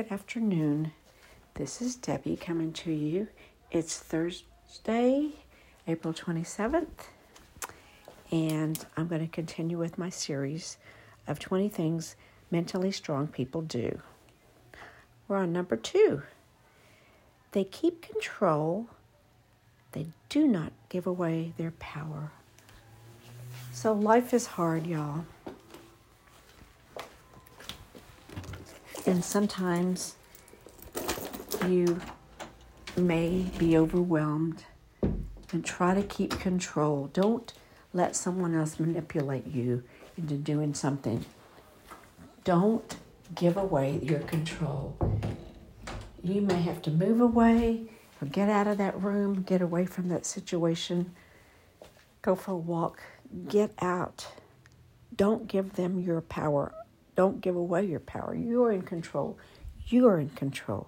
good afternoon. This is Debbie coming to you. It's Thursday, April 27th, and I'm going to continue with my series of 20 things mentally strong people do. We're on number two. They keep control, they do not give away their power. So life is hard, y'all. And sometimes you may be overwhelmed and try to keep control. Don't let someone else manipulate you into doing something. Don't give away your control. You may have to move away or get out of that room, get away from that situation, go for a walk, get out. Don't give them your power don't give away your power. You're in control. You are in control.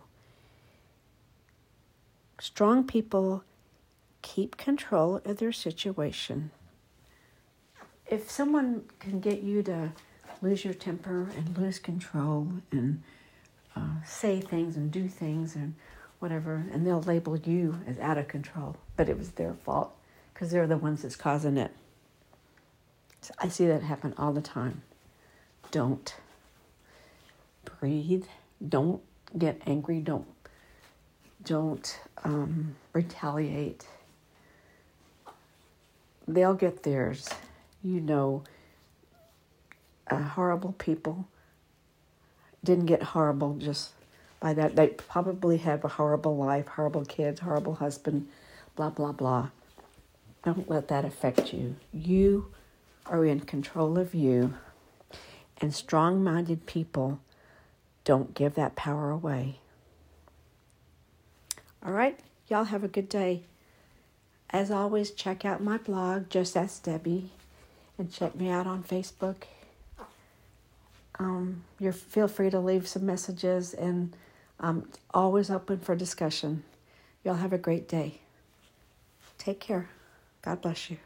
Strong people keep control of their situation. If someone can get you to lose your temper and lose control and uh, say things and do things and whatever, and they'll label you as out of control, but it was their fault because they're the ones that's causing it. So I see that happen all the time. Don't breathe. Don't get angry. Don't don't um, retaliate. They'll get theirs. You know, uh, horrible people didn't get horrible just by that. They probably have a horrible life, horrible kids, horrible husband, blah, blah, blah. Don't let that affect you. You are in control of you, and strong minded people don't give that power away. All right, y'all have a good day. As always, check out my blog, Just Ask Debbie, and check me out on Facebook. Um, you feel free to leave some messages, and I'm always open for discussion. Y'all have a great day. Take care. God bless you.